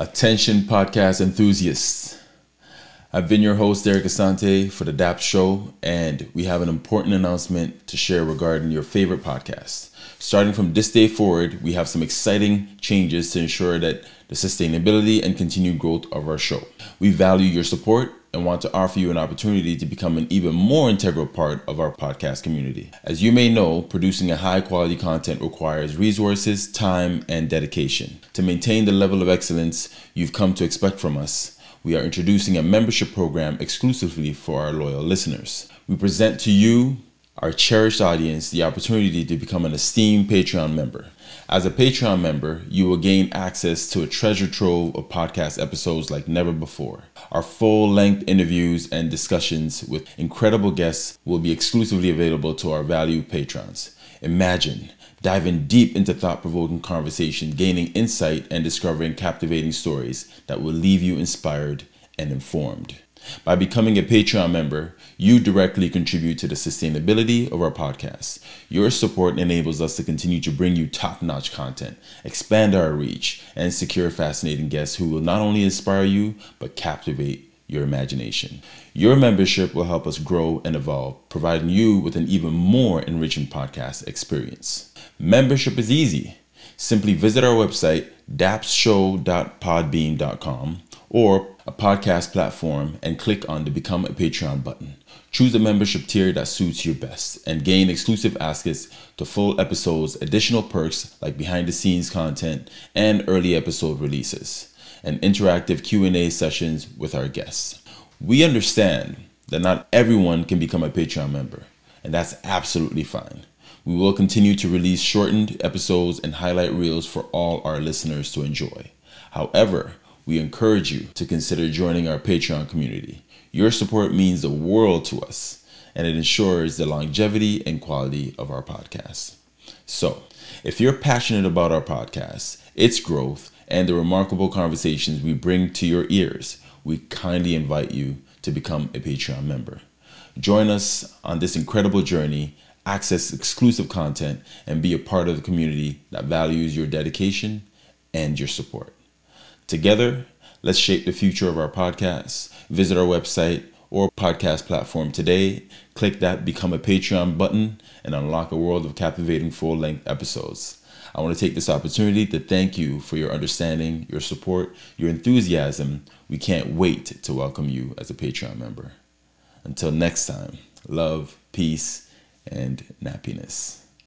Attention, podcast enthusiasts. I've been your host, Derek Asante, for the DAP Show, and we have an important announcement to share regarding your favorite podcast. Starting from this day forward, we have some exciting changes to ensure that the sustainability and continued growth of our show. We value your support and want to offer you an opportunity to become an even more integral part of our podcast community. As you may know, producing a high quality content requires resources, time, and dedication. To maintain the level of excellence you've come to expect from us, we are introducing a membership program exclusively for our loyal listeners. We present to you, our cherished audience, the opportunity to become an esteemed Patreon member. As a Patreon member, you will gain access to a treasure trove of podcast episodes like never before. Our full length interviews and discussions with incredible guests will be exclusively available to our valued patrons. Imagine diving deep into thought provoking conversation, gaining insight, and discovering captivating stories that will leave you inspired and informed. By becoming a Patreon member, you directly contribute to the sustainability of our podcast. Your support enables us to continue to bring you top notch content, expand our reach, and secure fascinating guests who will not only inspire you, but captivate your imagination. Your membership will help us grow and evolve, providing you with an even more enriching podcast experience. Membership is easy. Simply visit our website, dapshow.podbean.com or a podcast platform and click on the Become a Patreon button. Choose a membership tier that suits your best and gain exclusive access to full episodes, additional perks like behind the scenes content and early episode releases, and interactive Q&A sessions with our guests. We understand that not everyone can become a Patreon member, and that's absolutely fine. We will continue to release shortened episodes and highlight reels for all our listeners to enjoy. However, we encourage you to consider joining our Patreon community. Your support means the world to us, and it ensures the longevity and quality of our podcast. So, if you're passionate about our podcast, its growth, and the remarkable conversations we bring to your ears, we kindly invite you to become a Patreon member. Join us on this incredible journey, access exclusive content, and be a part of the community that values your dedication and your support. Together, let's shape the future of our podcast. Visit our website or podcast platform today. Click that Become a Patreon button and unlock a world of captivating full length episodes. I want to take this opportunity to thank you for your understanding, your support, your enthusiasm. We can't wait to welcome you as a Patreon member. Until next time, love, peace, and nappiness.